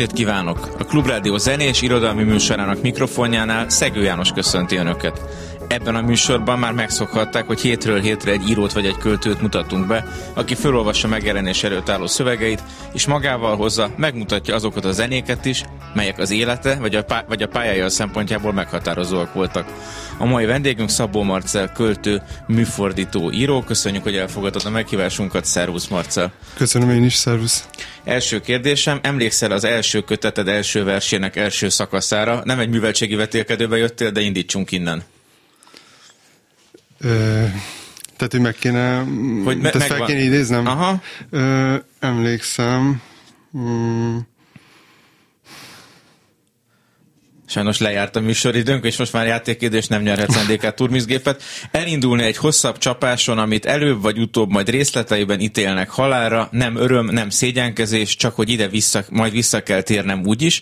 estét kívánok! A Klubrádió zenés irodalmi műsorának mikrofonjánál Szegő János köszönti Önöket. Ebben a műsorban már megszokhatták, hogy hétről hétre egy írót vagy egy költőt mutatunk be, aki felolvassa megjelenés előtt álló szövegeit, és magával hozza, megmutatja azokat a zenéket is, melyek az élete vagy a, pá- vagy a pályája szempontjából meghatározóak voltak. A mai vendégünk Szabó Marcel, költő, műfordító, író. Köszönjük, hogy elfogadott a meghívásunkat. Szervusz, Marcel! Köszönöm én is, szervusz! Első kérdésem, emlékszel az első köteted első versének első szakaszára? Nem egy műveltségi vetélkedőbe jöttél, de indítsunk innen. Ö, tehát, hogy meg kéne, hogy me- tehát fel kéne idéznem? Aha. Ö, emlékszem. Mm, Sajnos lejárt a műsoridőnk, és most már játékidő, nem nyerhet NDK turmizgépet. Elindulni egy hosszabb csapáson, amit előbb vagy utóbb majd részleteiben ítélnek halára, nem öröm, nem szégyenkezés, csak hogy ide vissza, majd vissza kell térnem úgyis.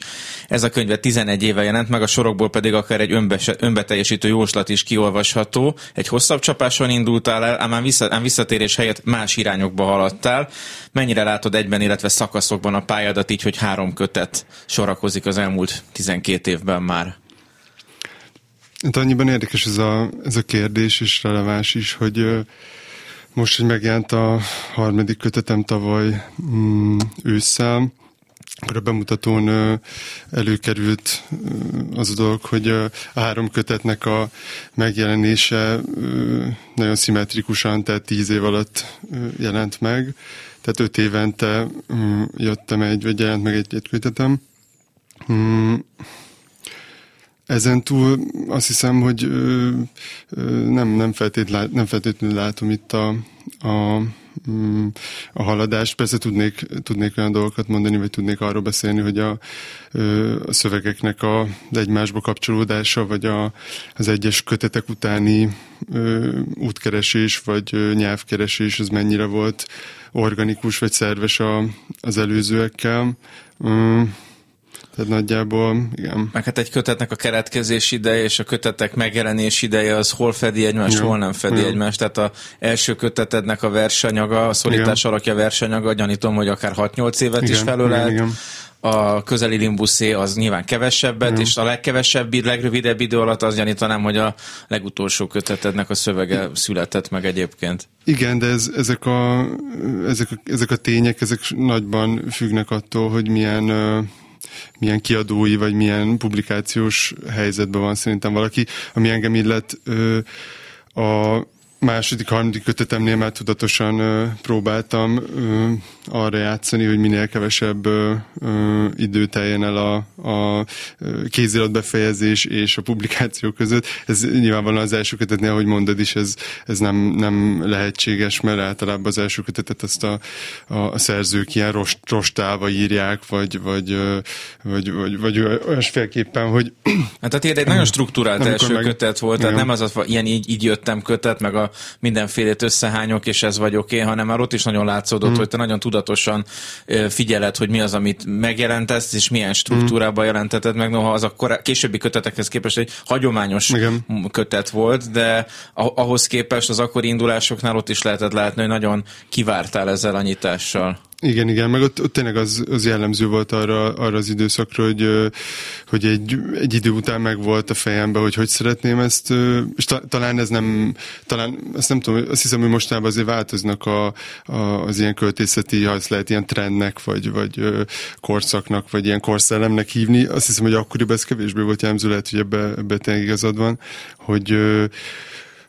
Ez a könyve 11 éve jelent meg, a sorokból pedig akár egy önbe, önbeteljesítő jóslat is kiolvasható. Egy hosszabb csapáson indultál el, ám, vissza, ám visszatérés helyett más irányokba haladtál. Mennyire látod egyben, illetve szakaszokban a pályadat így, hogy három kötet sorakozik az elmúlt 12 évben már? Hát annyiban érdekes ez a, ez a kérdés, és releváns is, hogy most, hogy megjelent a harmadik kötetem tavaly mm, ősszel, akkor a bemutatón előkerült az a dolog, hogy a három kötetnek a megjelenése nagyon szimmetrikusan, tehát tíz év alatt jelent meg. Tehát öt évente mm, jöttem egy, vagy jelent meg egy, egy kötetem. Mm, ezen túl azt hiszem, hogy ö, ö, nem, nem, feltétlenül, nem feltétlenül látom itt a, a, mm, a haladást. Persze tudnék, tudnék olyan dolgokat mondani, vagy tudnék arról beszélni, hogy a, a szövegeknek a egymásba kapcsolódása, vagy a, az egyes kötetek utáni ö, útkeresés, vagy nyelvkeresés, az mennyire volt organikus, vagy szerves a, az előzőekkel. Ö, tehát nagyjából, igen. Meg hát egy kötetnek a keretkezés ideje és a kötetek megjelenés ideje az hol fedi egymást, hol nem fedi igen. egymást. Tehát a első kötetednek a versanyaga, a szorítás igen. alakja versanyaga, gyanítom, hogy akár 6-8 évet igen, is felölelt. Igen, igen a közeli limbuszé az nyilván kevesebbet, mm. és a legkevesebb, legrövidebb idő alatt az gyanítanám, hogy a legutolsó kötetednek a szövege született meg egyébként. Igen, de ez, ezek, a, ezek, a, ezek a tények, ezek nagyban függnek attól, hogy milyen milyen kiadói, vagy milyen publikációs helyzetben van szerintem valaki, ami engem illet a második, harmadik kötetemnél már tudatosan ö, próbáltam ö, arra játszani, hogy minél kevesebb ö, ö, idő teljen el a, a kézirat befejezés és a publikáció között. Ez nyilvánvalóan az első kötetnél, ahogy mondod is, ez, ez nem, nem lehetséges, mert általában az első kötetet azt a, a, a szerzők ilyen rost, rostálva írják, vagy, vagy, vagy, vagy, vagy olyasféleképpen, hogy... Hát tehát egy nagyon struktúrált első meg, kötet volt, tehát nem az az, ilyen így, így jöttem kötet, meg a mindenfélét összehányok, és ez vagyok én, hanem már ott is nagyon látszódott, mm. hogy te nagyon tudatosan figyeled, hogy mi az, amit megjelentesz, és milyen struktúrában mm. jelenteted meg, noha az a korá- későbbi kötetekhez képest egy hagyományos Igen. kötet volt, de ahhoz képest az akkori indulásoknál ott is lehetett látni, hogy nagyon kivártál ezzel a nyitással. Igen, igen, meg ott, ott tényleg az, az jellemző volt arra, arra az időszakra, hogy, hogy egy, egy idő után meg volt a fejemben, hogy hogy szeretném ezt, és ta, talán ez nem, talán azt nem tudom, azt hiszem, hogy mostanában azért változnak a, a, az ilyen költészeti, ha ezt lehet ilyen trendnek, vagy, vagy korszaknak, vagy ilyen korszellemnek hívni, azt hiszem, hogy akkoriban ez kevésbé volt jellemző, lehet, hogy ebbe, ebbe tényleg igazad van, hogy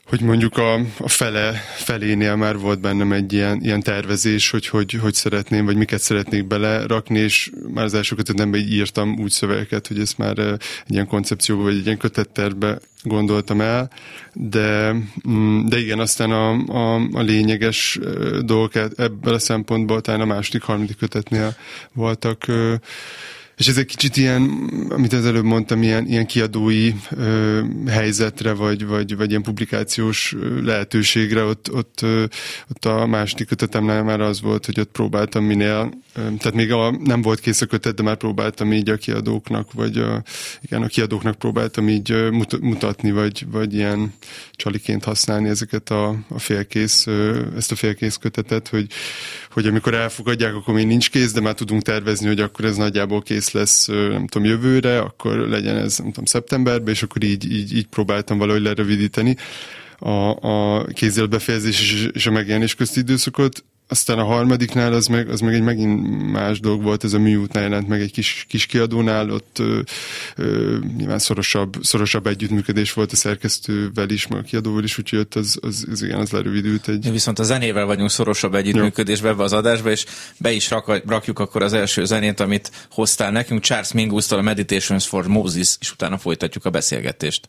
hogy mondjuk a, a fele, felénél már volt bennem egy ilyen, ilyen tervezés, hogy, hogy hogy szeretném, vagy miket szeretnék belerakni, és már az első kötetemben így írtam úgy szövegeket, hogy ezt már egy ilyen koncepcióba, vagy egy ilyen kötetterbe gondoltam el, de, mm, de igen, aztán a, a, a lényeges dolgok ebből a szempontból talán a második, harmadik kötetnél voltak És ez egy kicsit ilyen, amit az előbb mondtam, ilyen, ilyen kiadói ö, helyzetre, vagy, vagy, vagy ilyen publikációs lehetőségre, ott, ott, ö, ott a második kötetemnál már az volt, hogy ott próbáltam minél, tehát még a, nem volt kész a kötet, de már próbáltam így a kiadóknak, vagy a, igen, a kiadóknak próbáltam így mutatni, vagy, vagy ilyen csaliként használni ezeket a, a félkész, ezt a félkész kötetet, hogy, hogy amikor elfogadják, akkor még nincs kész, de már tudunk tervezni, hogy akkor ez nagyjából kész lesz, nem tudom, jövőre, akkor legyen ez, nem tudom, szeptemberben, és akkor így, így, így próbáltam valahogy lerövidíteni a, a kézzelbefejezés és, és a megjelenés közti időszakot. Aztán a harmadiknál az meg, az meg egy megint más dolog volt, ez a műútnál jelent meg egy kis, kis kiadónál, ott ö, ö, nyilván szorosabb, szorosabb együttműködés volt a szerkesztővel is, meg a kiadóval is, úgyhogy ott az, az, az igen, az lerövidült egy. Viszont a zenével vagyunk szorosabb együttműködésbe ebbe az adásba, és be is rak, rakjuk akkor az első zenét, amit hoztál nekünk, Charles Mingus-tól a Meditations for Moses, és utána folytatjuk a beszélgetést.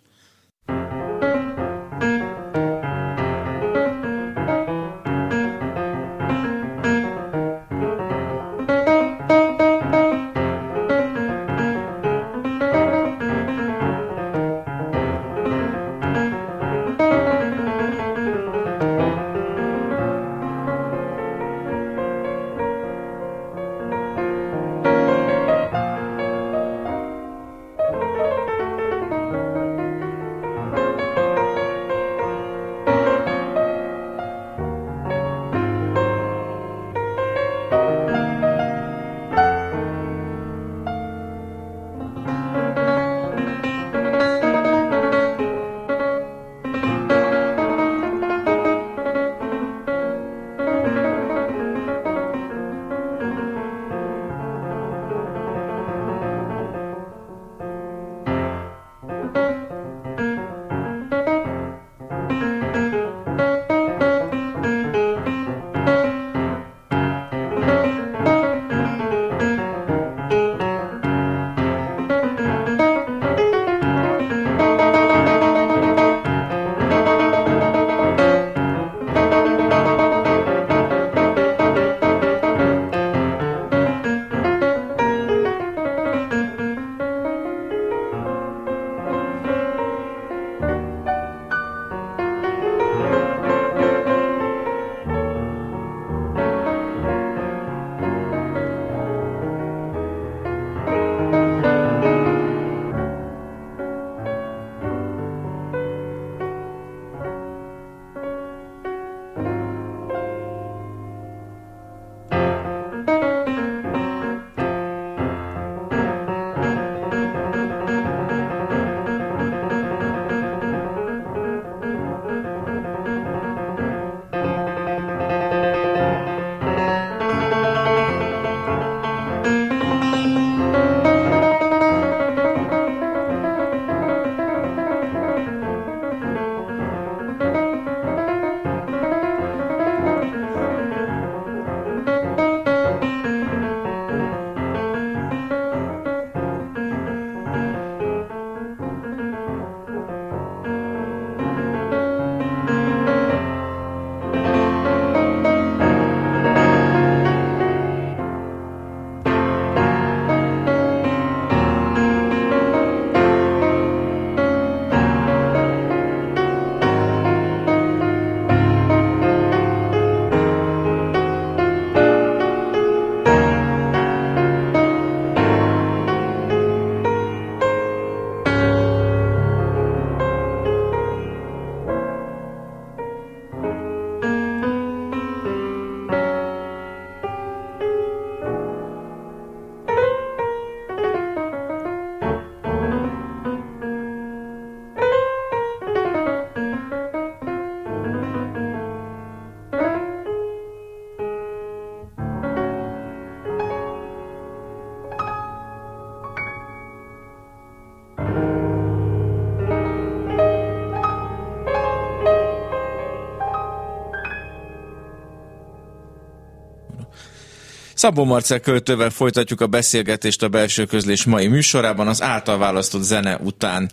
Szabó Marcel költővel folytatjuk a beszélgetést a belső közlés mai műsorában az által választott zene után.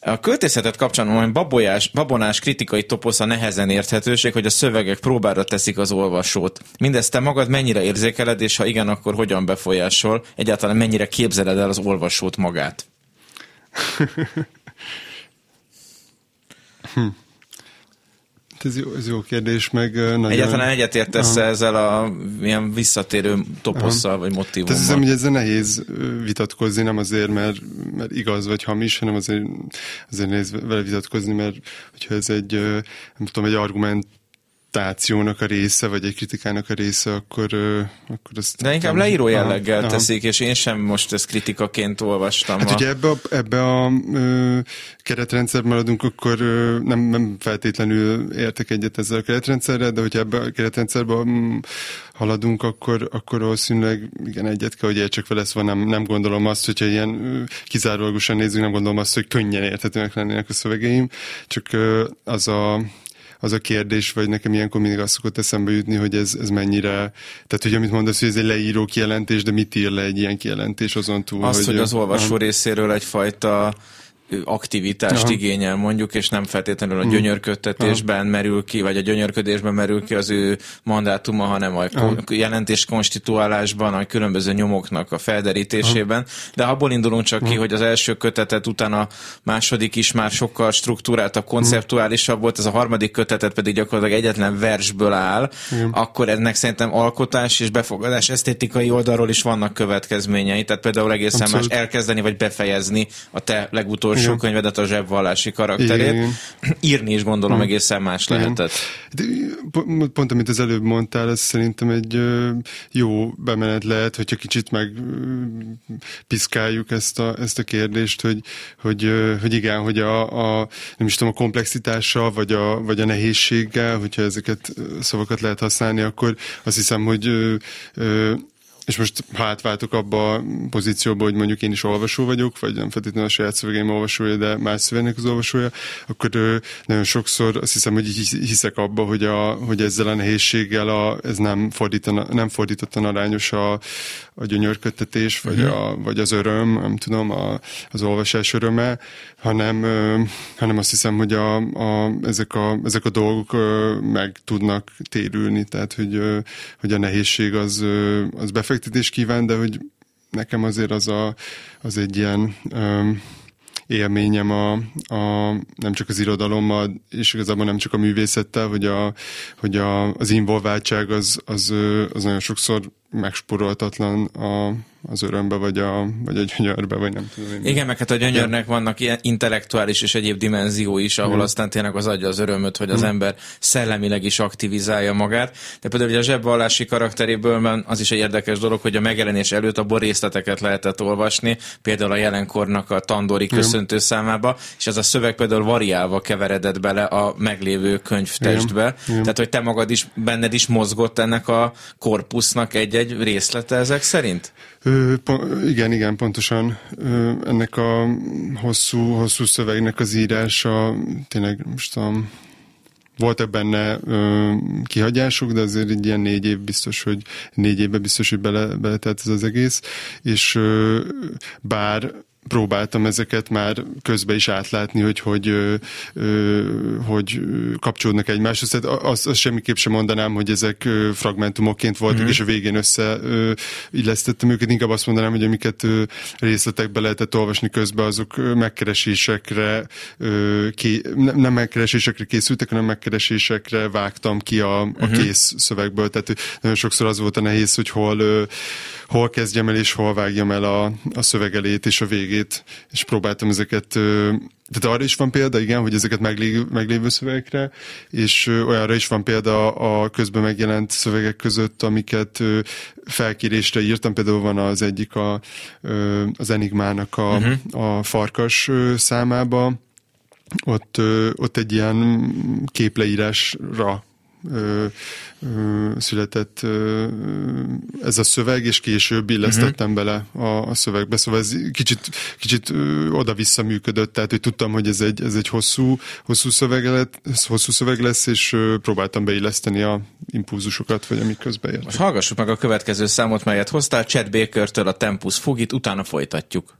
A költészetet kapcsán olyan babolyás, babonás kritikai toposz a nehezen érthetőség, hogy a szövegek próbára teszik az olvasót. Mindezt te magad mennyire érzékeled, és ha igen, akkor hogyan befolyásol? Egyáltalán mennyire képzeled el az olvasót magát? hm. Ez jó, ez jó kérdés, meg nagyon... Egyáltalán egyetértesz ezzel a ilyen visszatérő toposszal, Aha. vagy motivummal? Ez hiszem, hogy ezzel nehéz vitatkozni, nem azért, mert, mert igaz vagy hamis, hanem azért, azért nehéz vele vitatkozni, mert hogyha ez egy, nem tudom, egy argument adaptációnak a része, vagy egy kritikának a része, akkor, akkor ezt... De inkább leíró jelleggel aha, teszik, és én sem most ezt kritikaként olvastam. Hát a... ugye ebbe a, ebbe a ö, keretrendszer maradunk, akkor ö, nem, nem feltétlenül értek egyet ezzel a keretrendszerrel, de hogyha ebbe a keretrendszerben mm, haladunk, akkor, akkor valószínűleg igen, egyet kell, hogy értsek vele, szóval nem, nem gondolom azt, hogyha ilyen kizárólagosan nézzük, nem gondolom azt, hogy könnyen érthetőnek lennének a szövegeim, csak ö, az a az a kérdés, vagy nekem ilyenkor mindig azt szokott eszembe jutni, hogy ez, ez mennyire, tehát hogy amit mondasz, hogy ez egy leíró kijelentés, de mit ír le egy ilyen kijelentés azon túl, Azt, hogy, hogy az olvasó uh, részéről egyfajta aktivitást Aha. igényel mondjuk, és nem feltétlenül a hmm. gyönyörködtetésben Aha. merül ki, vagy a gyönyörködésben merül ki az ő mandátuma, hanem a Aha. jelentés konstituálásban, a különböző nyomoknak a felderítésében. Aha. De abból indulunk csak Aha. ki, hogy az első kötetet után a második is már sokkal struktúráltabb, konceptuálisabb volt, ez a harmadik kötetet pedig gyakorlatilag egyetlen versből áll, Igen. akkor ennek szerintem alkotás és befogadás esztétikai oldalról is vannak következményei. Tehát például egészen Abszolút. más elkezdeni vagy befejezni a te legutolsó Igen. könyvedet, a zsebvallási karakterét. Igen. Írni is gondolom Igen. egészen más Igen. lehetett. De pont amit az előbb mondtál, ez szerintem egy jó bemenet lehet, hogyha kicsit meg piszkáljuk ezt a, ezt a kérdést, hogy, hogy, hogy igen, hogy a, a, nem is tudom, a komplexitással, vagy a, vagy a nehézséggel, hogyha ezeket szavakat lehet használni, akkor azt hiszem, hogy és most ha átváltok abba a pozícióba, hogy mondjuk én is olvasó vagyok, vagy nem feltétlenül a saját szövegeim olvasója, de más szövegnek az olvasója, akkor nagyon sokszor azt hiszem, hogy hiszek abba, hogy, a, hogy ezzel a nehézséggel a, ez nem, fordítana, nem fordítottan arányos a, a gyönyörködtetés, vagy, uh-huh. a, vagy az öröm, nem tudom, a, az olvasás öröme, hanem, hanem azt hiszem, hogy a, a, ezek, a, ezek a dolgok meg tudnak térülni, tehát hogy, hogy a nehézség az, az befektetés kíván, de hogy nekem azért az, a, az egy ilyen élményem a, a, nem csak az irodalommal, és igazából nem csak a művészettel, hogy, a, hogy a, az involváltság az, az, az nagyon sokszor megsporoltatlan a, az örömbe, vagy a, vagy a gyönyörbe, vagy nem tudom. Én Igen, meg hát a gyönyörnek vannak ilyen intellektuális és egyéb dimenzió is, ahol mm. aztán tényleg az adja az örömöt, hogy az mm. ember szellemileg is aktivizálja magát. De például ugye a zsebvallási karakteréből az is egy érdekes dolog, hogy a megjelenés előtt abból részleteket lehetett olvasni, például a jelenkornak a tandori köszöntő számába, és ez a szöveg például variálva keveredett bele a meglévő könyvtestbe. Igen. Tehát, hogy te magad is, benned is mozgott ennek a korpusznak egy-egy részlete ezek szerint? Ö, igen, igen, pontosan. Ennek a hosszú, hosszú szövegnek az írása tényleg most tudom, voltak benne ö, kihagyások, de azért egy ilyen négy év biztos, hogy négy évben biztos, hogy bele, ez az egész, és ö, bár próbáltam ezeket már közbe is átlátni, hogy hogy, hogy kapcsolódnak egymáshoz. Tehát azt, azt semmiképp sem mondanám, hogy ezek fragmentumokként voltak, mm-hmm. és a végén összeillesztettem őket. Inkább azt mondanám, hogy amiket részletekbe lehetett olvasni közben, azok megkeresésekre, nem megkeresésekre készültek, hanem megkeresésekre vágtam ki a, a mm-hmm. kész szövegből. Tehát nagyon sokszor az volt a nehéz, hogy hol, hol kezdjem el, és hol vágjam el a, a szövegelét és a végét és próbáltam ezeket, tehát arra is van példa, igen, hogy ezeket meglévő, meglévő szövegekre, és olyanra is van példa a közben megjelent szövegek között, amiket felkérésre írtam, például van az egyik a, az Enigmának a, uh-huh. a farkas számába, ott, ott egy ilyen képleírásra ö, ö, született ö, ez a szöveg, és később illesztettem uh-huh. bele a, a szövegbe, szóval ez kicsit, kicsit oda-vissza működött, tehát hogy tudtam, hogy ez egy, ez egy hosszú, hosszú, szöveg lett, hosszú szöveg lesz, és ö, próbáltam beilleszteni a impulzusokat, vagy amik közben jöttek. Most hallgassuk meg a következő számot, melyet hoztál, Chad Baker-től a Tempus Fugit, utána folytatjuk.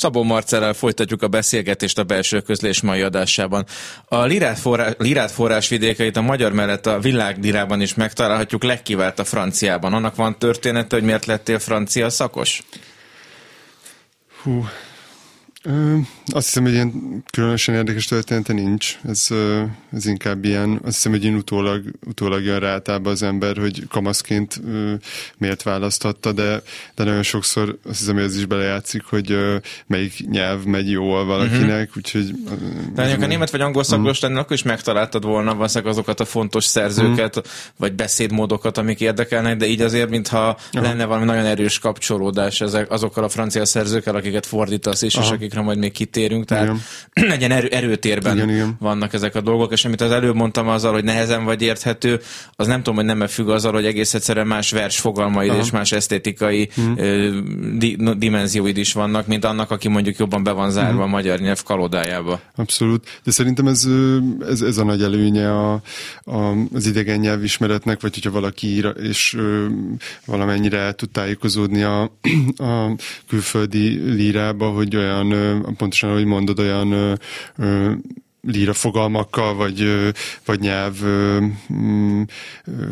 Szabó Marcellel folytatjuk a beszélgetést a belső közlés mai adásában. A lirát, forrás, lirát forrásvidékeit a magyar mellett a világlirában is megtalálhatjuk, legkivált a franciában. Annak van története, hogy miért lettél francia szakos? Hú, azt hiszem, hogy ilyen különösen érdekes története nincs. Ez, ez inkább ilyen, azt hiszem, hogy én utólag, utólag jön rá az ember, hogy kamaszként miért választhatta, de, de nagyon sokszor azt hiszem, hogy ez is belejátszik, hogy melyik nyelv megy jól valakinek, uh-huh. úgyhogy... De mondjuk a német vagy angol szakos uh-huh. lennél, akkor is megtaláltad volna valószínűleg azokat a fontos szerzőket, uh-huh. vagy beszédmódokat, amik érdekelnek, de így azért, mintha uh-huh. lenne valami nagyon erős kapcsolódás ezek, azokkal a francia szerzőkkel, akiket fordítasz is, uh-huh. és akikre majd még kitérünk, tehát igen. egy erő, erőtérben igen, igen. vannak ezek a dolgok, és amit az előbb mondtam azzal, hogy nehezen vagy érthető, az nem tudom, hogy nem függ azzal, hogy egész egyszerűen más vers fogalmaid és más esztétikai hmm. di, dimenzióid is vannak, mint annak, aki mondjuk jobban be van zárva hmm. a magyar nyelv kalodájába. Abszolút, de szerintem ez, ez, ez a nagy előnye a, a, az idegen nyelvismeretnek, vagy hogyha valaki ír, és ö, valamennyire tud tájékozódni a, a külföldi lírába, hogy olyan pontosan, ahogy mondod, olyan líra fogalmakkal, vagy, vagy nyelv mm,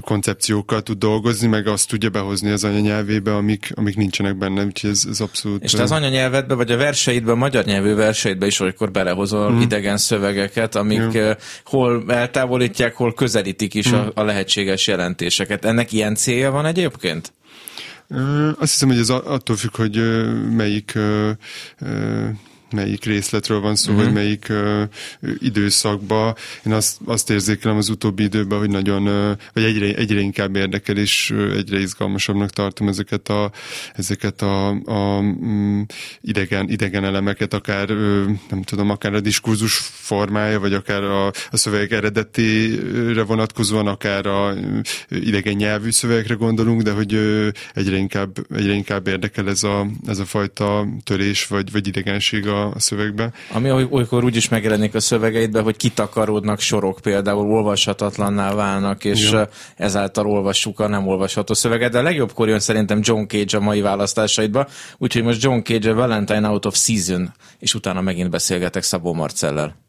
koncepciókkal tud dolgozni, meg azt tudja behozni az anyanyelvébe, amik, amik nincsenek benne, úgyhogy ez, ez abszolút... És te az anyanyelvedbe, vagy a verseidbe, a magyar nyelvű verseidbe is olykor belehozol hmm. idegen szövegeket, amik ja. hol eltávolítják, hol közelítik is hmm. a, a lehetséges jelentéseket. Ennek ilyen célja van egyébként? Azt hiszem, hogy ez attól függ, hogy melyik melyik részletről van szó, uh-huh. vagy melyik uh, időszakban. Én azt, azt érzékelem az utóbbi időben, hogy nagyon, uh, vagy egyre, egyre inkább érdekel, és uh, egyre izgalmasabbnak tartom ezeket a, ezeket a, a um, idegen, idegen elemeket, akár uh, nem tudom, akár a diskurzus formája, vagy akár a, a szövegek eredetére vonatkozóan, akár a uh, idegen nyelvű szövegekre gondolunk, de hogy uh, egyre inkább, egyre inkább érdekel ez a, ez a fajta törés, vagy, vagy idegenség a a, szövegbe. Ami olykor úgy is megjelenik a szövegeidben, hogy kitakaródnak sorok például, olvashatatlanná válnak, és ja. ezáltal olvassuk a nem olvasható szöveget, de a legjobbkor jön szerintem John Cage a mai választásaidba, úgyhogy most John Cage a Valentine Out of Season, és utána megint beszélgetek Szabó Marcellel.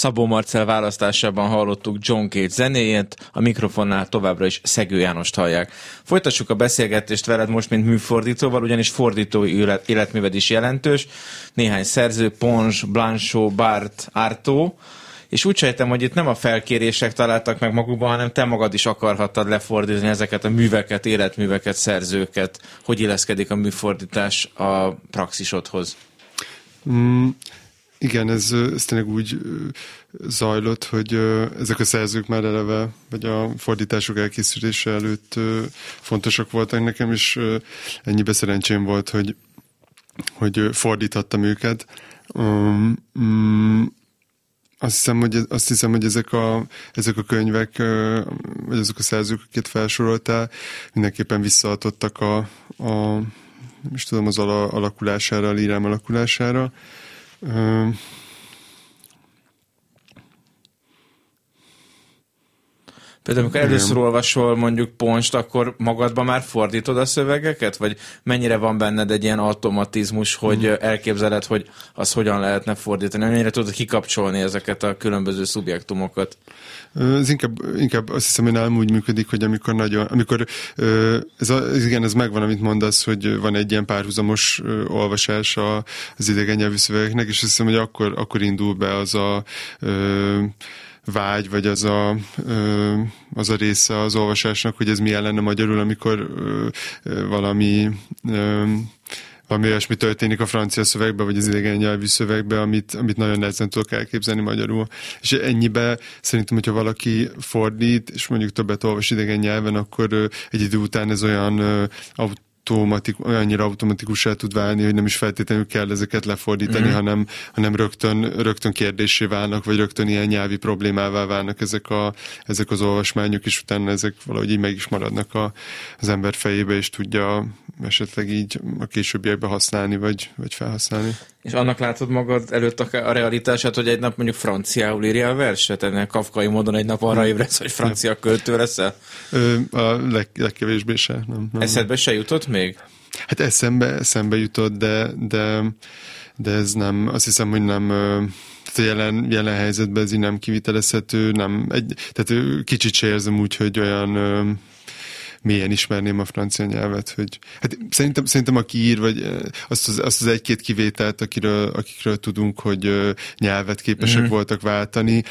Szabó Marcel választásában hallottuk John Cage zenéjét, a mikrofonnál továbbra is Szegő Jánost hallják. Folytassuk a beszélgetést veled most, mint műfordítóval, ugyanis fordítói élet, életműved is jelentős. Néhány szerző, Pons, Blanchot, Bart, Arto, és úgy sejtem, hogy itt nem a felkérések találtak meg magukban, hanem te magad is akarhattad lefordítani ezeket a műveket, életműveket, szerzőket. Hogy illeszkedik a műfordítás a praxisodhoz? Mm, igen, ez, ez tényleg úgy zajlott, hogy ezek a szerzők már eleve, vagy a fordítások elkészülése előtt fontosak voltak nekem, és ennyibe szerencsém volt, hogy, hogy fordíthattam őket. Um, azt hiszem, hogy, azt hiszem, hogy ezek, a, ezek a könyvek, vagy azok a szerzők, akiket felsoroltál, mindenképpen visszaadottak a, a és tudom, az alakulására, a lírám alakulására. Ähm, Például, amikor először olvasol mondjuk Ponst, akkor magadban már fordítod a szövegeket? Vagy mennyire van benned egy ilyen automatizmus, hogy mm. elképzeled, hogy az hogyan lehetne fordítani? Mennyire tudod kikapcsolni ezeket a különböző szubjektumokat? Ez inkább, inkább azt hiszem, hogy nálam úgy működik, hogy amikor nagyon, amikor ez, a, ez igen, ez megvan, amit mondasz, hogy van egy ilyen párhuzamos olvasás az idegen nyelvű szövegeknek, és azt hiszem, hogy akkor, akkor indul be az a vágy, vagy az a, az a része az olvasásnak, hogy ez milyen lenne magyarul, amikor valami valami olyasmi történik a francia szövegbe, vagy az idegen nyelvű szövegbe, amit, amit nagyon nehezen tudok elképzelni magyarul. És ennyibe szerintem, hogyha valaki fordít, és mondjuk többet olvas idegen nyelven, akkor egy idő után ez olyan automatik, olyannyira automatikussá tud válni, hogy nem is feltétlenül kell ezeket lefordítani, mm-hmm. hanem, hanem rögtön, rögtön kérdésé válnak, vagy rögtön ilyen nyelvi problémává válnak ezek, a, ezek az olvasmányok, és utána ezek valahogy így meg is maradnak a, az ember fejébe, és tudja esetleg így a későbbiekben használni, vagy, vagy felhasználni. És annak látod magad előtt a realitását, hogy egy nap mondjuk franciául írja a verset, ennek kafkai módon egy nap arra ébredsz, hogy francia költő leszel? A leg, legkevésbé se. Nem, nem. Eszedbe se jutott még? Hát eszembe, eszembe jutott, de, de, de ez nem, azt hiszem, hogy nem tehát a jelen, jelen helyzetben ez így nem kivitelezhető, nem, egy, tehát kicsit se érzem úgy, hogy olyan mélyen ismerném a francia nyelvet, hogy hát szerintem, szerintem aki ír, vagy azt az, azt az egy-két kivételt, akiről, akikről tudunk, hogy nyelvet képesek mm-hmm. voltak váltani,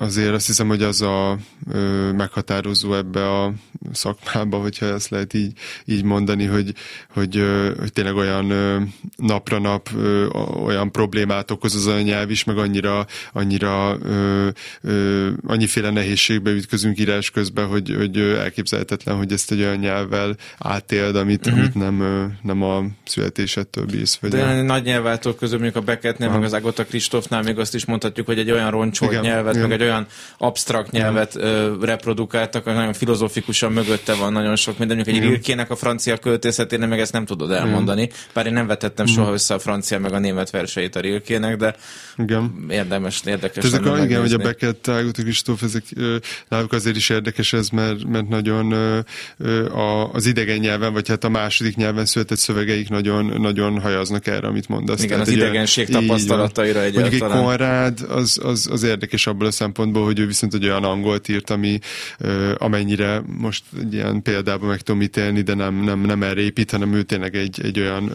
azért azt hiszem, hogy az a ö, meghatározó ebbe a szakmába, hogyha ezt lehet így, így mondani, hogy, hogy, ö, hogy tényleg olyan ö, napra nap ö, olyan problémát okoz az a nyelv is, meg annyira, annyira ö, ö, annyiféle nehézségbe ütközünk írás közben, hogy, hogy elképzelhetetlen, hogy ezt egy olyan nyelvvel átéld, amit, uh-huh. amit nem, ö, nem a születésettől bíz. Vagy De a... nagy nyelváltók közül, mondjuk a Becketnél, meg az Agota Kristófnál még azt is mondhatjuk, hogy egy olyan roncsolt nyelvet, igen. meg egy olyan absztrakt nyelvet ö, reprodukáltak, nagyon filozofikusan mögötte van nagyon sok minden. Mondjuk egy Rilkének a francia költészetén meg ezt nem tudod elmondani. Bár én nem vetettem soha össze a francia meg a német verseit a Rilkének, de igen. érdemes, érdekes. Ezek a, igen, hogy a Beckett, Ágúti Kristóf, ezek náluk azért is érdekes ez, mert, mert nagyon a, az idegen nyelven, vagy hát a második nyelven született szövegeik nagyon, nagyon hajaznak erre, amit mondasz. Igen, Tehát, az idegenség tapasztalataira egyáltalán. Mondjuk egy Konrád, az, az, az érdekes abból a szempontból, hogy ő viszont egy olyan angolt írt, ami amennyire most egy ilyen példában meg tudom ítélni, de nem, nem, nem erre épít, hanem ő tényleg egy, egy olyan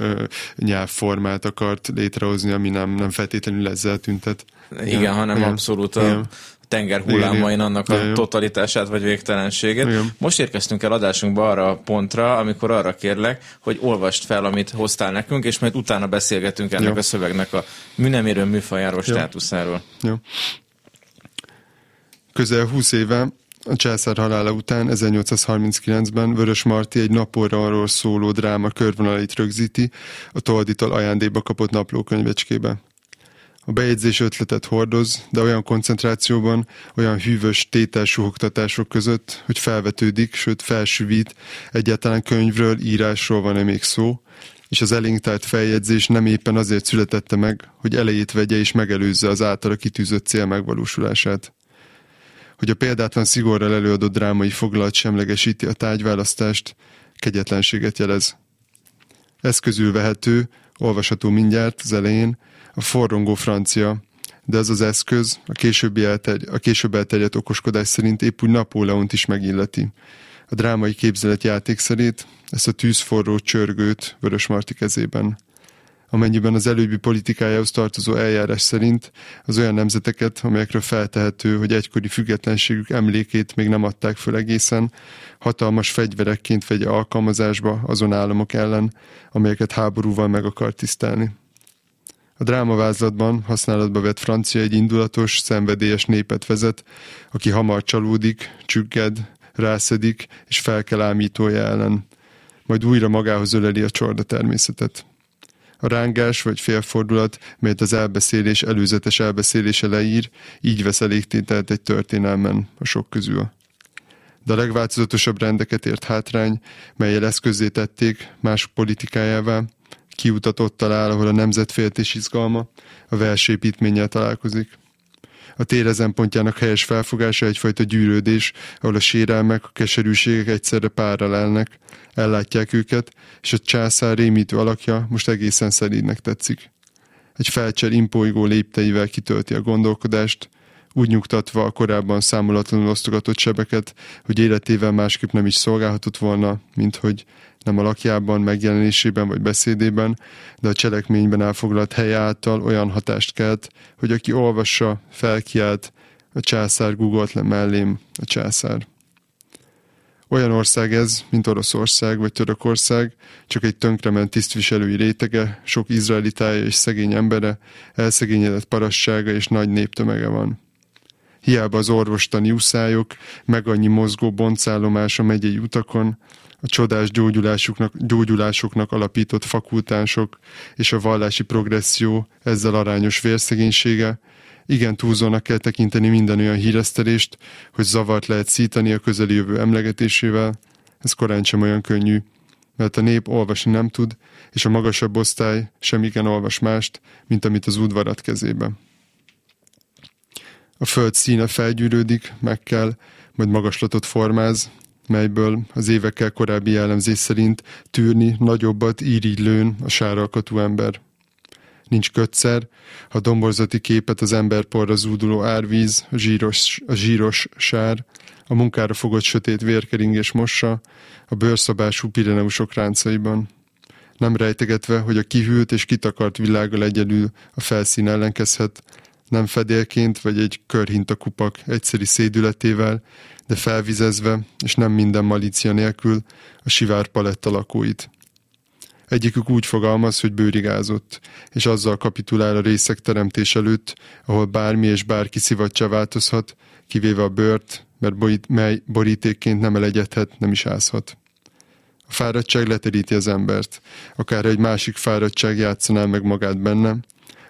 nyelvformát akart létrehozni, ami nem, nem feltétlenül ezzel tüntet. Igen, igen hanem igen. abszolút a, igen tenger hullámain annak a totalitását vagy végtelenséget. Igen. Most érkeztünk el adásunkba arra a pontra, amikor arra kérlek, hogy olvast fel, amit hoztál nekünk, és majd utána beszélgetünk ennek Jó. a szövegnek a műnemérő műfajáról, Jó. státuszáról. Jó. Közel 20 éve a császár halála után 1839-ben Vörös Marti egy napóra arról szóló dráma körvonalait rögzíti a Tolditól ajándékba kapott naplókönyvecskébe. A bejegyzés ötletet hordoz, de olyan koncentrációban, olyan hűvös tételsuhogtatások között, hogy felvetődik, sőt felsüvít, egyáltalán könyvről, írásról van-e még szó, és az elénk tárt feljegyzés nem éppen azért születette meg, hogy elejét vegye és megelőzze az általa kitűzött cél megvalósulását hogy a példátlan szigorral előadott drámai foglalat semlegesíti a tárgyválasztást, kegyetlenséget jelez. Ez közül vehető, olvasható mindjárt az elején, a forrongó francia, de ez az eszköz a, későbbi elterj- a később elterjedt okoskodás szerint épp úgy Napóleont is megilleti. A drámai képzelet játékszerét, ezt a tűzforró csörgőt Vörös Marti kezében amennyiben az előbbi politikájához tartozó eljárás szerint az olyan nemzeteket, amelyekről feltehető, hogy egykori függetlenségük emlékét még nem adták föl egészen, hatalmas fegyverekként vegye alkalmazásba azon államok ellen, amelyeket háborúval meg akar tisztelni. A drámavázlatban használatba vett francia egy indulatos, szenvedélyes népet vezet, aki hamar csalódik, csügged, rászedik és fel kell ámítója ellen, majd újra magához öleli a csorda természetet. A rángás vagy félfordulat, melyet az elbeszélés előzetes elbeszélése leír, így vesz elégtételt egy történelmen a sok közül. De a legváltozatosabb rendeket ért hátrány, melyel eszközé tették más politikájává, kiutat ott talál, ahol a nemzetféltés izgalma a versépítménnyel találkozik. A ezen pontjának helyes felfogása egyfajta gyűrődés, ahol a sérelmek, a keserűségek egyszerre lelnek, ellátják őket, és a császár rémítő alakja most egészen szelídnek tetszik. Egy felcser impolygó lépteivel kitölti a gondolkodást, úgy nyugtatva a korábban számolatlanul osztogatott sebeket, hogy életével másképp nem is szolgálhatott volna, mint hogy nem a lakjában, megjelenésében vagy beszédében, de a cselekményben elfoglalt hely által olyan hatást kelt, hogy aki olvassa, felkiált, a császár gugolt le mellém, a császár. Olyan ország ez, mint Oroszország vagy Törökország, csak egy tönkrement tisztviselői rétege, sok izraelitája és szegény embere, elszegényedett parassága és nagy néptömege van. Hiába az orvostani uszályok, meg annyi mozgó boncállomás a megyei utakon, a csodás gyógyulásoknak, gyógyulásoknak alapított fakultánsok és a vallási progresszió ezzel arányos vérszegénysége, igen túlzónak kell tekinteni minden olyan híresztelést, hogy zavart lehet szítani a közeli jövő emlegetésével, ez korán sem olyan könnyű, mert a nép olvasni nem tud, és a magasabb osztály sem igen olvas mást, mint amit az udvarat kezébe. A föld színe felgyűrődik, meg kell, majd magaslatot formáz, melyből az évekkel korábbi jellemzés szerint tűrni nagyobbat írigylőn a sáralkatú ember. Nincs kötszer, a domborzati képet az emberporra zúduló árvíz, a zsíros, a zsíros sár, a munkára fogott sötét vérkeringés mossa, a bőrszabású Pireneusok ráncaiban. Nem rejtegetve, hogy a kihűlt és kitakart világgal egyedül a felszín ellenkezhet, nem fedélként vagy egy körhintakupak egyszeri szédületével, de felvizezve, és nem minden malícia nélkül, a sivár paletta lakóit. Egyikük úgy fogalmaz, hogy bőrigázott, és azzal kapitulál a részek teremtés előtt, ahol bármi és bárki szivatja változhat, kivéve a bőrt, mert borít, mely borítékként nem elegyedhet, nem is ázhat. A fáradtság leteríti az embert, akár egy másik fáradtság játszaná meg magát benne,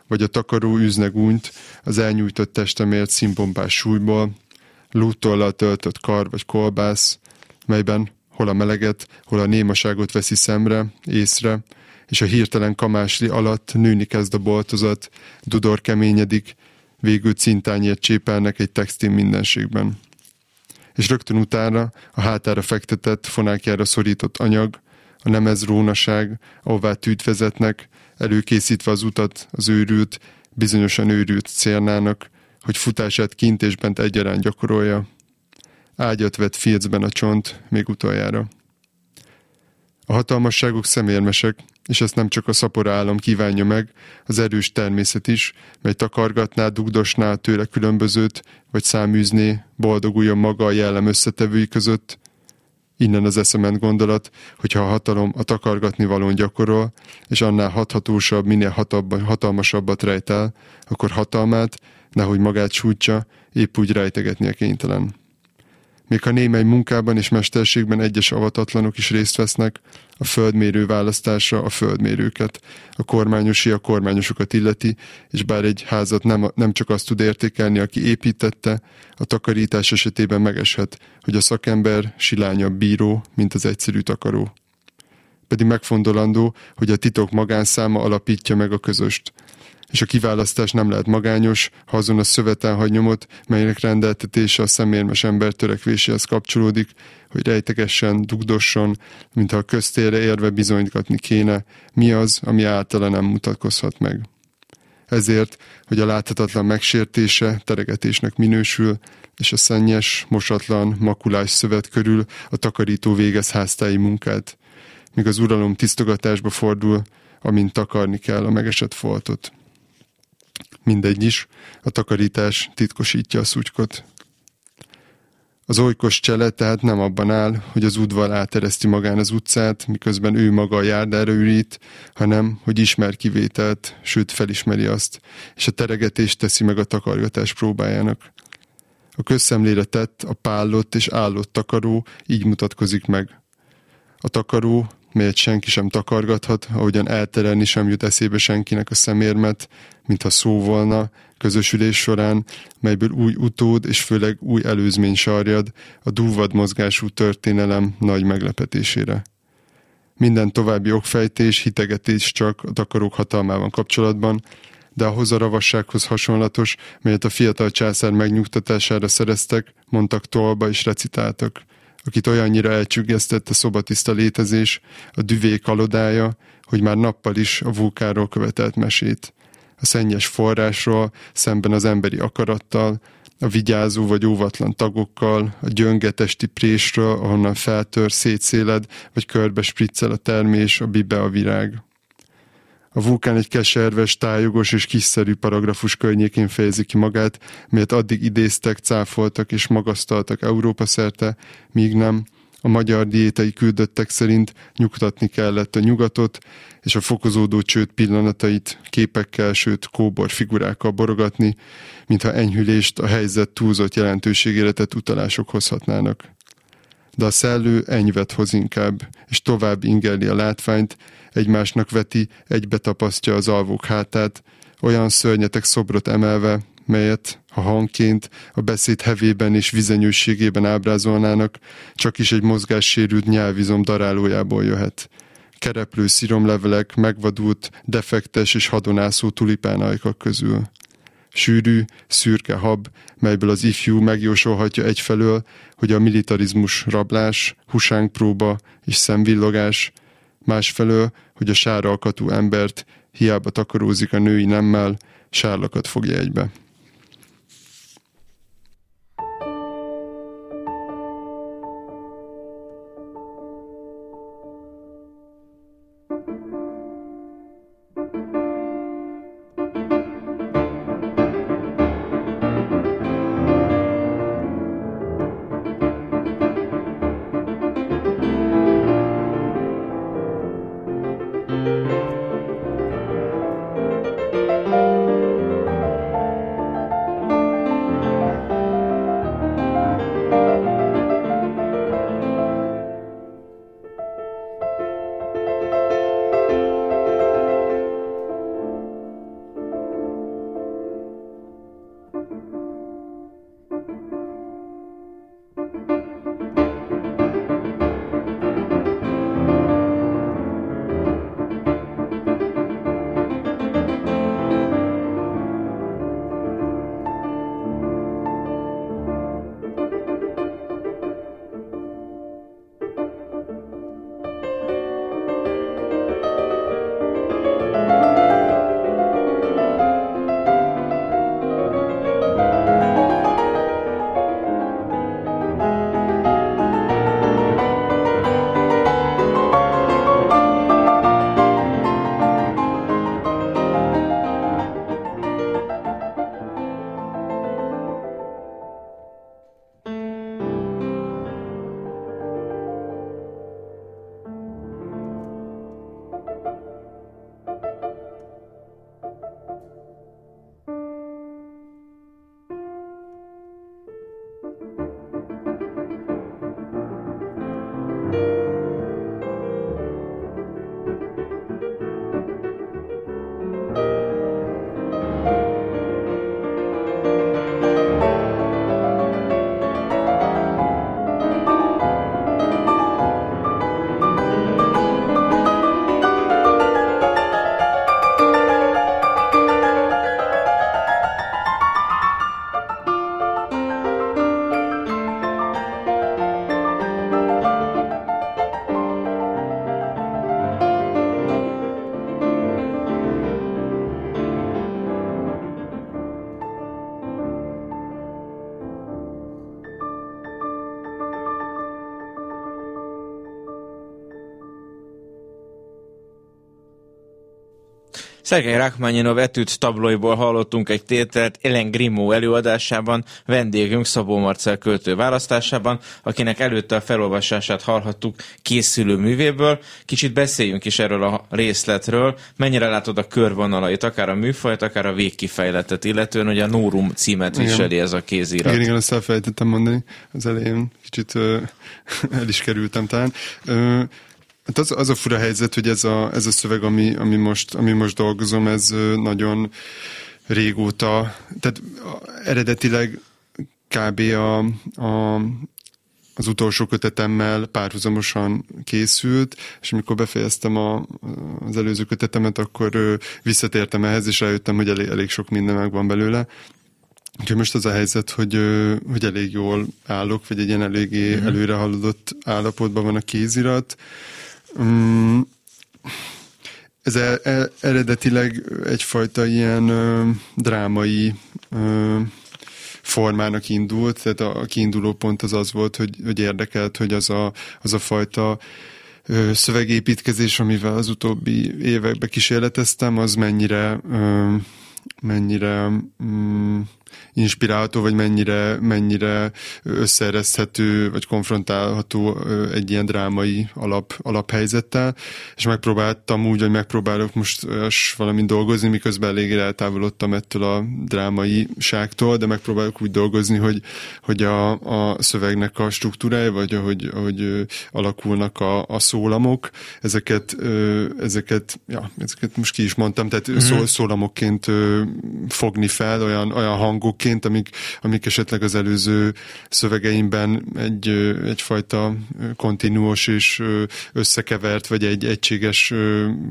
vagy a takaró űzne gúnyt az elnyújtott testemért színpompás súlyból, lúttollal töltött kar vagy kolbász, melyben hol a meleget, hol a némaságot veszi szemre, észre, és a hirtelen kamásli alatt nőni kezd a boltozat, dudor keményedik, végül cintányért csépelnek egy textil mindenségben. És rögtön utána a hátára fektetett, fonákjára szorított anyag, a nemez rónaság, ahová tűt vezetnek, előkészítve az utat az őrült, bizonyosan őrült célnának, hogy futását kint és bent egyaránt gyakorolja. Ágyat vett filcben a csont, még utoljára. A hatalmasságok szemérmesek, és ezt nem csak a szapora állam kívánja meg, az erős természet is, mely takargatná, dugdosná tőle különbözőt, vagy száműzné, boldoguljon maga a jellem összetevői között. Innen az eszement gondolat, hogyha a hatalom a takargatni valón gyakorol, és annál hathatósabb, minél hatalmasabbat rejt akkor hatalmát, nehogy magát sújtsa, épp úgy rejtegetnie kénytelen. Még ha némely munkában és mesterségben egyes avatatlanok is részt vesznek, a földmérő választása a földmérőket, a kormányosi a kormányosokat illeti, és bár egy házat nem, nem csak azt tud értékelni, aki építette, a takarítás esetében megeshet, hogy a szakember silányabb bíró, mint az egyszerű takaró. Pedig megfontolandó, hogy a titok magánszáma alapítja meg a közöst, és a kiválasztás nem lehet magányos, ha azon a szöveten hagy nyomot, melynek rendeltetése a szemérmes ember törekvéséhez kapcsolódik, hogy rejtegessen, dugdosson, mintha a köztérre érve bizonygatni kéne, mi az, ami általa nem mutatkozhat meg. Ezért, hogy a láthatatlan megsértése teregetésnek minősül, és a szennyes, mosatlan, makulás szövet körül a takarító végez háztáji munkát, míg az uralom tisztogatásba fordul, amint takarni kell a megesett foltot. Mindegy is, a takarítás titkosítja a szutykot. Az olykos csele tehát nem abban áll, hogy az udvar átereszti magán az utcát, miközben ő maga a járdára ürít, hanem, hogy ismer kivételt, sőt felismeri azt, és a teregetést teszi meg a takargatás próbájának. A közszemlére tett, a pállott és állott takaró így mutatkozik meg. A takaró, melyet senki sem takargathat, ahogyan elterelni sem jut eszébe senkinek a szemérmet, mintha szó volna, közösülés során, melyből új utód és főleg új előzmény sarjad a dúvad mozgású történelem nagy meglepetésére. Minden további okfejtés, hitegetés csak a takarók hatalmában kapcsolatban, de ahhoz a ravassághoz hasonlatos, melyet a fiatal császár megnyugtatására szereztek, mondtak tolba és recitáltak – akit olyannyira elcsüggesztett a szobatiszta létezés, a düvé kalodája, hogy már nappal is a vulkáról követelt mesét. A szennyes forrásról, szemben az emberi akarattal, a vigyázó vagy óvatlan tagokkal, a gyöngetesti présről, ahonnan feltör, szétszéled, vagy körbe spriccel a termés, a bibe a virág. A vulkán egy keserves, tájogos és kiszerű paragrafus környékén fejezi ki magát, melyet addig idéztek, cáfoltak és magasztaltak Európa szerte, míg nem, a magyar diétai küldöttek szerint nyugtatni kellett a nyugatot, és a fokozódó csőd pillanatait képekkel, sőt kóbor figurákkal borogatni, mintha enyhülést a helyzet túlzott jelentőségére tett utalások hozhatnának. De a szellő enyvet hoz inkább, és tovább ingeli a látványt, egymásnak veti, egybe tapasztja az alvók hátát, olyan szörnyetek szobrot emelve, melyet, ha hangként, a beszéd hevében és vizenyőségében ábrázolnának, csak is egy mozgássérült nyelvizom darálójából jöhet. Kereplő sziromlevelek, megvadult, defektes és hadonászó tulipánajkak közül. Sűrű, szürke hab, melyből az ifjú megjósolhatja egyfelől, hogy a militarizmus rablás, husánkpróba és szemvillogás, másfelől, hogy a sáralkatú embert hiába takarózik a női nemmel, sárlakat fogja egybe. Szergei Rachmaninov etűt tabloiból hallottunk egy tételt Ellen Grimo előadásában, vendégünk Szabó Marcel költő választásában, akinek előtte a felolvasását hallhattuk készülő művéből. Kicsit beszéljünk is erről a részletről. Mennyire látod a körvonalait, akár a műfajt, akár a végkifejletet, illetően, hogy a Nórum címet viseli ez a kézirat. Igen, igen, ezt elfelejtettem mondani az elején. Kicsit uh, el is kerültem talán. Uh, Hát az, az a fura helyzet, hogy ez a, ez a szöveg, ami, ami, most, ami most dolgozom, ez nagyon régóta, tehát eredetileg kb. A, a, az utolsó kötetemmel párhuzamosan készült, és amikor befejeztem a, az előző kötetemet, akkor visszatértem ehhez, és rájöttem, hogy elég, elég sok minden megvan belőle. Úgyhogy most az a helyzet, hogy, hogy elég jól állok, vagy egy ilyen eléggé mm-hmm. előre haladott állapotban van a kézirat. Mm, ez e, e, eredetileg egyfajta ilyen ö, drámai ö, formának indult, tehát a, a kiinduló pont az az volt, hogy, hogy érdekelt, hogy az a, az a fajta ö, szövegépítkezés, amivel az utóbbi években kísérleteztem, az mennyire ö, mennyire mm, inspirálható, vagy mennyire, mennyire összeereszthető, vagy konfrontálható egy ilyen drámai alap, alaphelyzettel, és megpróbáltam úgy, hogy megpróbálok most valamint dolgozni, miközben eléggé eltávolodtam ettől a drámai ságtól, de megpróbálok úgy dolgozni, hogy, hogy a, a szövegnek a struktúrája, vagy ahogy, ahogy alakulnak a, a szólamok, ezeket, ezeket, ja, ezeket most ki is mondtam, tehát mm-hmm. szó, szólamokként fogni fel, olyan, olyan hangok dolgokként, amik, amik esetleg az előző szövegeimben egy, egyfajta kontinuós és összekevert, vagy egy egységes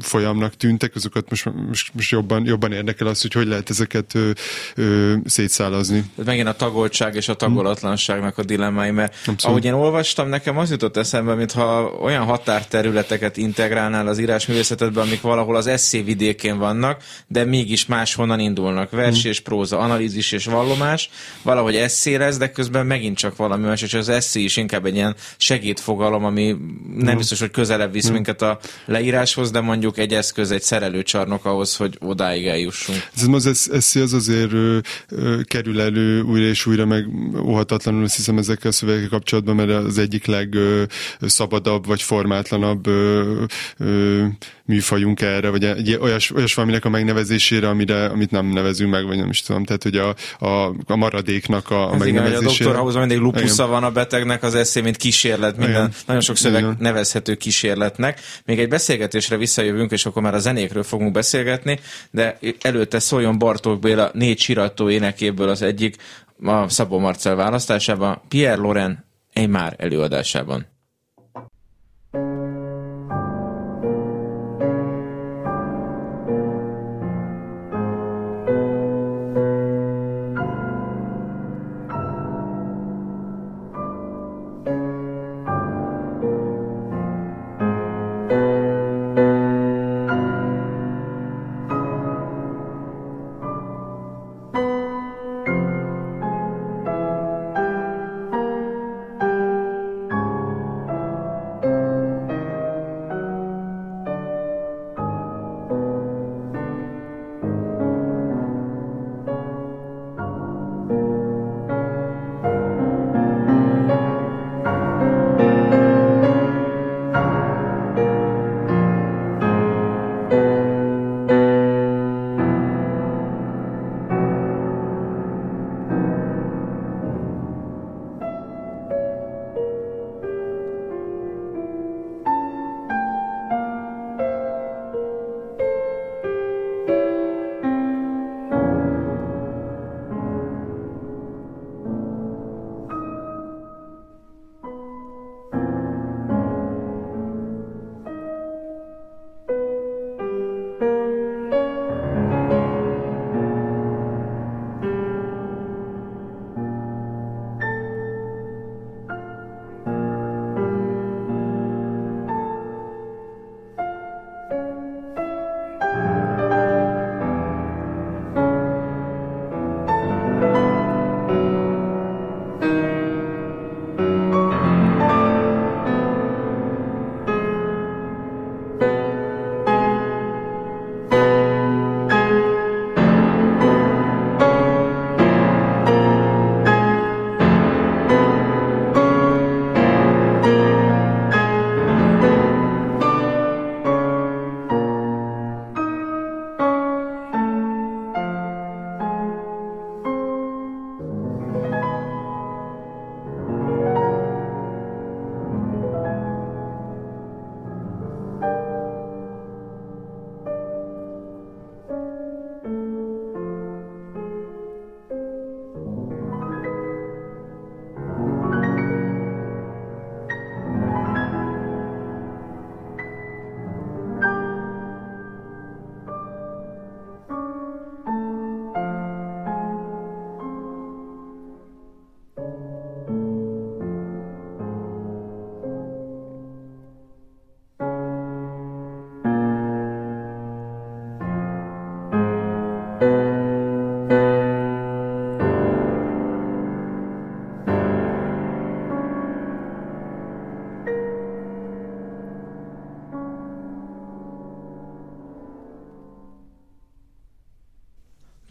folyamnak tűntek, azokat most, most, most jobban, jobban érdekel az, hogy hogy lehet ezeket ö, ö, szétszálazni. Megint a tagoltság és a tagolatlanságnak a dilemmái, mert Abszolút. ahogy én olvastam, nekem az jutott eszembe, mintha olyan határterületeket integrálnál az írásművészetedben, amik valahol az eszé vidékén vannak, de mégis máshonnan indulnak. Vers hmm. és próza, analízis és val vallomás, valahogy eszélez, de közben megint csak valami más, és az eszé is inkább egy ilyen segédfogalom, ami nem biztos, hogy közelebb visz minket a leíráshoz, de mondjuk egy eszköz, egy szerelőcsarnok ahhoz, hogy odáig eljussunk. Ez az eszé az azért ö, ö, kerül elő újra és újra, meg óhatatlanul azt hiszem ezekkel a szövegekkel kapcsolatban, mert az egyik legszabadabb vagy formátlanabb ö, ö, műfajunk erre, vagy egy olyas, olyas valaminek a megnevezésére, amire, amit nem nevezünk meg, vagy nem is tudom. Tehát, hogy a, a, a maradéknak a, a megnevezésére. A doktor House mindig lupusza van a betegnek, az eszé, mint kísérlet, minden, Igen. nagyon sok szöveg Igen. nevezhető kísérletnek. Még egy beszélgetésre visszajövünk, és akkor már a zenékről fogunk beszélgetni, de előtte szóljon Bartók Béla négy sirató énekéből az egyik, a Szabó Marcel választásában, Pierre Loren egy már előadásában.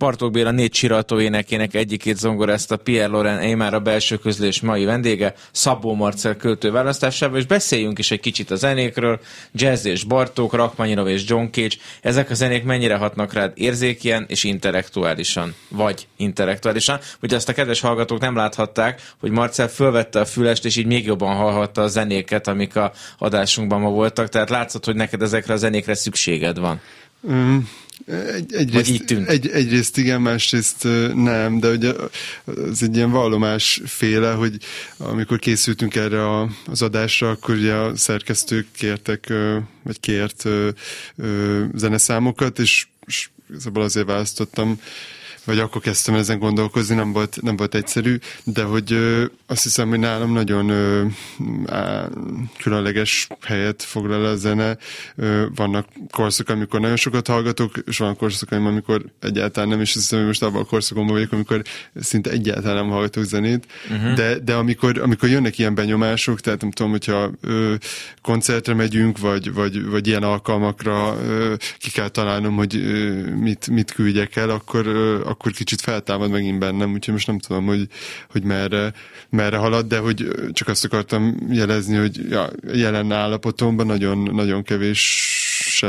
Bartók Béla négy csirató énekének egyikét zongorázta Pierre Loren már a belső közlés mai vendége, Szabó Marcel költő választásával, és beszéljünk is egy kicsit a zenékről. Jazz és Bartók, Rachmaninov és John Cage, ezek a zenék mennyire hatnak rád érzékien és intellektuálisan, vagy intellektuálisan. Ugye azt a kedves hallgatók nem láthatták, hogy Marcel fölvette a fülest, és így még jobban hallhatta a zenéket, amik a adásunkban ma voltak, tehát látszott, hogy neked ezekre a zenékre szükséged van. Mm, egy, egyrészt, így tűnt? Egy, egyrészt igen, másrészt nem, de ugye az egy ilyen vallomás féle, hogy amikor készültünk erre a, az adásra, akkor ugye a szerkesztők kértek, vagy kért zeneszámokat, és, és azért választottam vagy akkor kezdtem ezen gondolkozni, nem volt, nem volt egyszerű, de hogy ö, azt hiszem, hogy nálam nagyon ö, á, különleges helyet foglal a zene. Ö, vannak korszak, amikor nagyon sokat hallgatok, és van korszak, amikor egyáltalán nem, és azt hiszem, hogy most abban a korszakomban vagyok, amikor szinte egyáltalán nem hallgatok zenét, uh-huh. de, de amikor, amikor jönnek ilyen benyomások, tehát nem tudom, hogyha ö, koncertre megyünk, vagy, vagy, vagy ilyen alkalmakra ö, ki kell találnom, hogy ö, mit, mit küldjek el, akkor, ö, akkor kicsit feltámad megint bennem, úgyhogy most nem tudom, hogy, hogy merre, merre halad, de hogy csak azt akartam jelezni, hogy ja, jelen állapotomban nagyon, nagyon kevés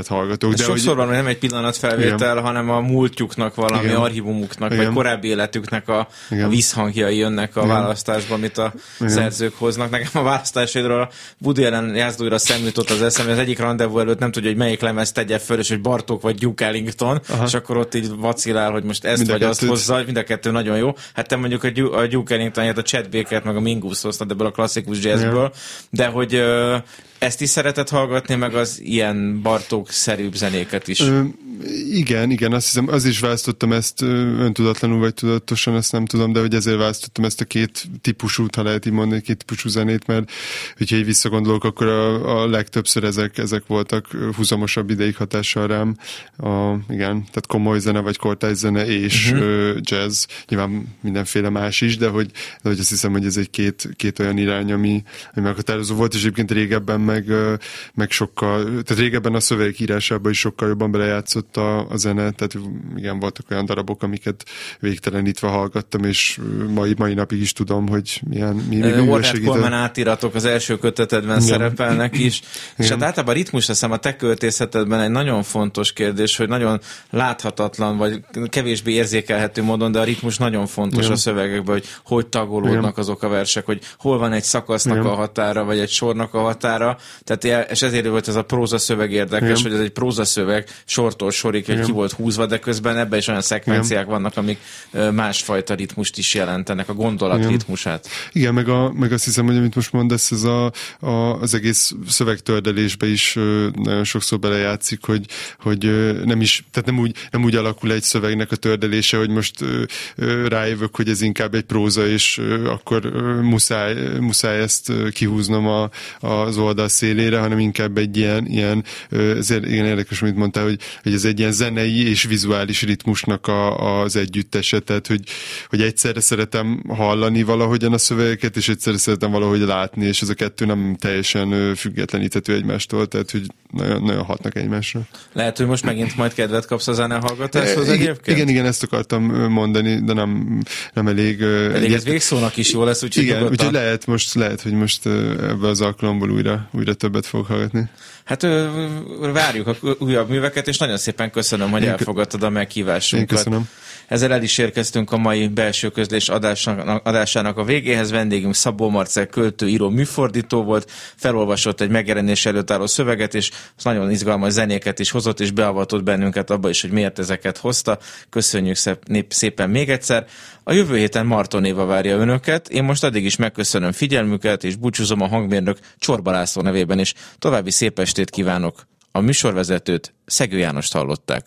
hallgatók. de sokszor hogy... van, hogy nem egy pillanat felvétel, Igen. hanem a múltjuk,nak valami Igen. archívumuknak, Igen. vagy korábbi életüknek a, a visszhangjai jönnek a Igen. választásban, amit a Igen. szerzők hoznak. Nekem a választásaidról a Woody Allen jázdóira szemlított az eszem, az egyik rendezvú előtt nem tudja, hogy melyik lemez tegye föl, és hogy Bartók vagy Duke Ellington, Aha. és akkor ott így vacilál, hogy most ezt mind vagy azt hozza, mind a kettő nagyon jó. Hát te mondjuk a, Duke Ellington, a Chad Baker-t, meg a Mingus hoztad ebből a klasszikus jazzből, de hogy ezt is szeretett hallgatni, meg az ilyen Bartók-szerűbb zenéket is. Ö, igen, igen, azt hiszem, az is választottam ezt öntudatlanul, vagy tudatosan, ezt nem tudom, de hogy ezért választottam ezt a két típusú, ha lehet így mondani, két típusú zenét, mert hogyha így visszagondolok, akkor a, a legtöbbször ezek, ezek voltak húzamosabb ideig hatással rám. A, igen, tehát komoly zene, vagy kortály zene és uh-huh. jazz, nyilván mindenféle más is, de hogy, de hogy azt hiszem, hogy ez egy két, két olyan irány, ami, ami meghatározó volt, és egyébként régebben meg, meg sokkal, tehát régebben a szövegek írásában is sokkal jobban belejátszott a, a zene, tehát igen, voltak olyan darabok, amiket végtelenítve hallgattam, és mai, mai napig is tudom, hogy milyen mi, mi, mi Coleman átiratok az első kötetedben igen. szerepelnek is, és hát általában a ritmus hiszem a te költészetedben egy nagyon fontos kérdés, hogy nagyon láthatatlan, vagy kevésbé érzékelhető módon, de a ritmus nagyon fontos igen. a szövegekben, hogy hogy tagolódnak igen. azok a versek, hogy hol van egy szakasznak igen. a határa, vagy egy sornak a határa, tehát, és ezért volt ez a próza szöveg érdekes, Igen. hogy ez egy próza szöveg sortól sorig, hogy ki volt húzva, de közben ebben is olyan szekvenciák Igen. vannak, amik másfajta ritmust is jelentenek, a gondolat Igen. ritmusát. Igen, meg, a, meg azt hiszem, hogy amit most mondasz, ez a, a, az egész szövegtördelésbe is nagyon sokszor belejátszik, hogy, hogy nem is, tehát nem úgy, nem úgy alakul egy szövegnek a tördelése, hogy most rájövök, hogy ez inkább egy próza, és akkor muszáj, muszáj ezt kihúznom a, az oldal szélére, hanem inkább egy ilyen, ilyen ezért igen érdekes, amit mondtál, hogy, hogy ez egy ilyen zenei és vizuális ritmusnak a, az együttese, tehát hogy, hogy egyszerre szeretem hallani valahogyan a szövegeket, és egyszerre szeretem valahogy látni, és ez a kettő nem teljesen függetleníthető egymástól, tehát hogy nagyon, nagyon hatnak egymásra. Lehet, hogy most megint majd kedvet kapsz a zene hallgatáshoz egyébként? Igen, igen, ezt akartam mondani, de nem, nem elég... Elég ez végszónak is jó lesz, úgyhogy Igen, úgyhogy lehet, most, lehet, hogy most ebbe az alkalomból újra, újra többet fog hallgatni. Hát várjuk a újabb műveket, és nagyon szépen köszönöm, hogy elfogadtad a meghívásunkat. Én köszönöm. Ezzel el is érkeztünk a mai belső közlés adásának, adásának a végéhez. Vendégünk Szabó Marcel költő, író, műfordító volt, felolvasott egy megjelenés előtt álló szöveget, és nagyon izgalmas zenéket is hozott, és beavatott bennünket abba is, hogy miért ezeket hozta. Köszönjük szépen még egyszer. A jövő héten Marton Éva várja önöket. Én most addig is megköszönöm figyelmüket, és búcsúzom a hangmérnök Csorba László nevében, és további szép estét kívánok. A műsorvezetőt Szegő Jánost hallották.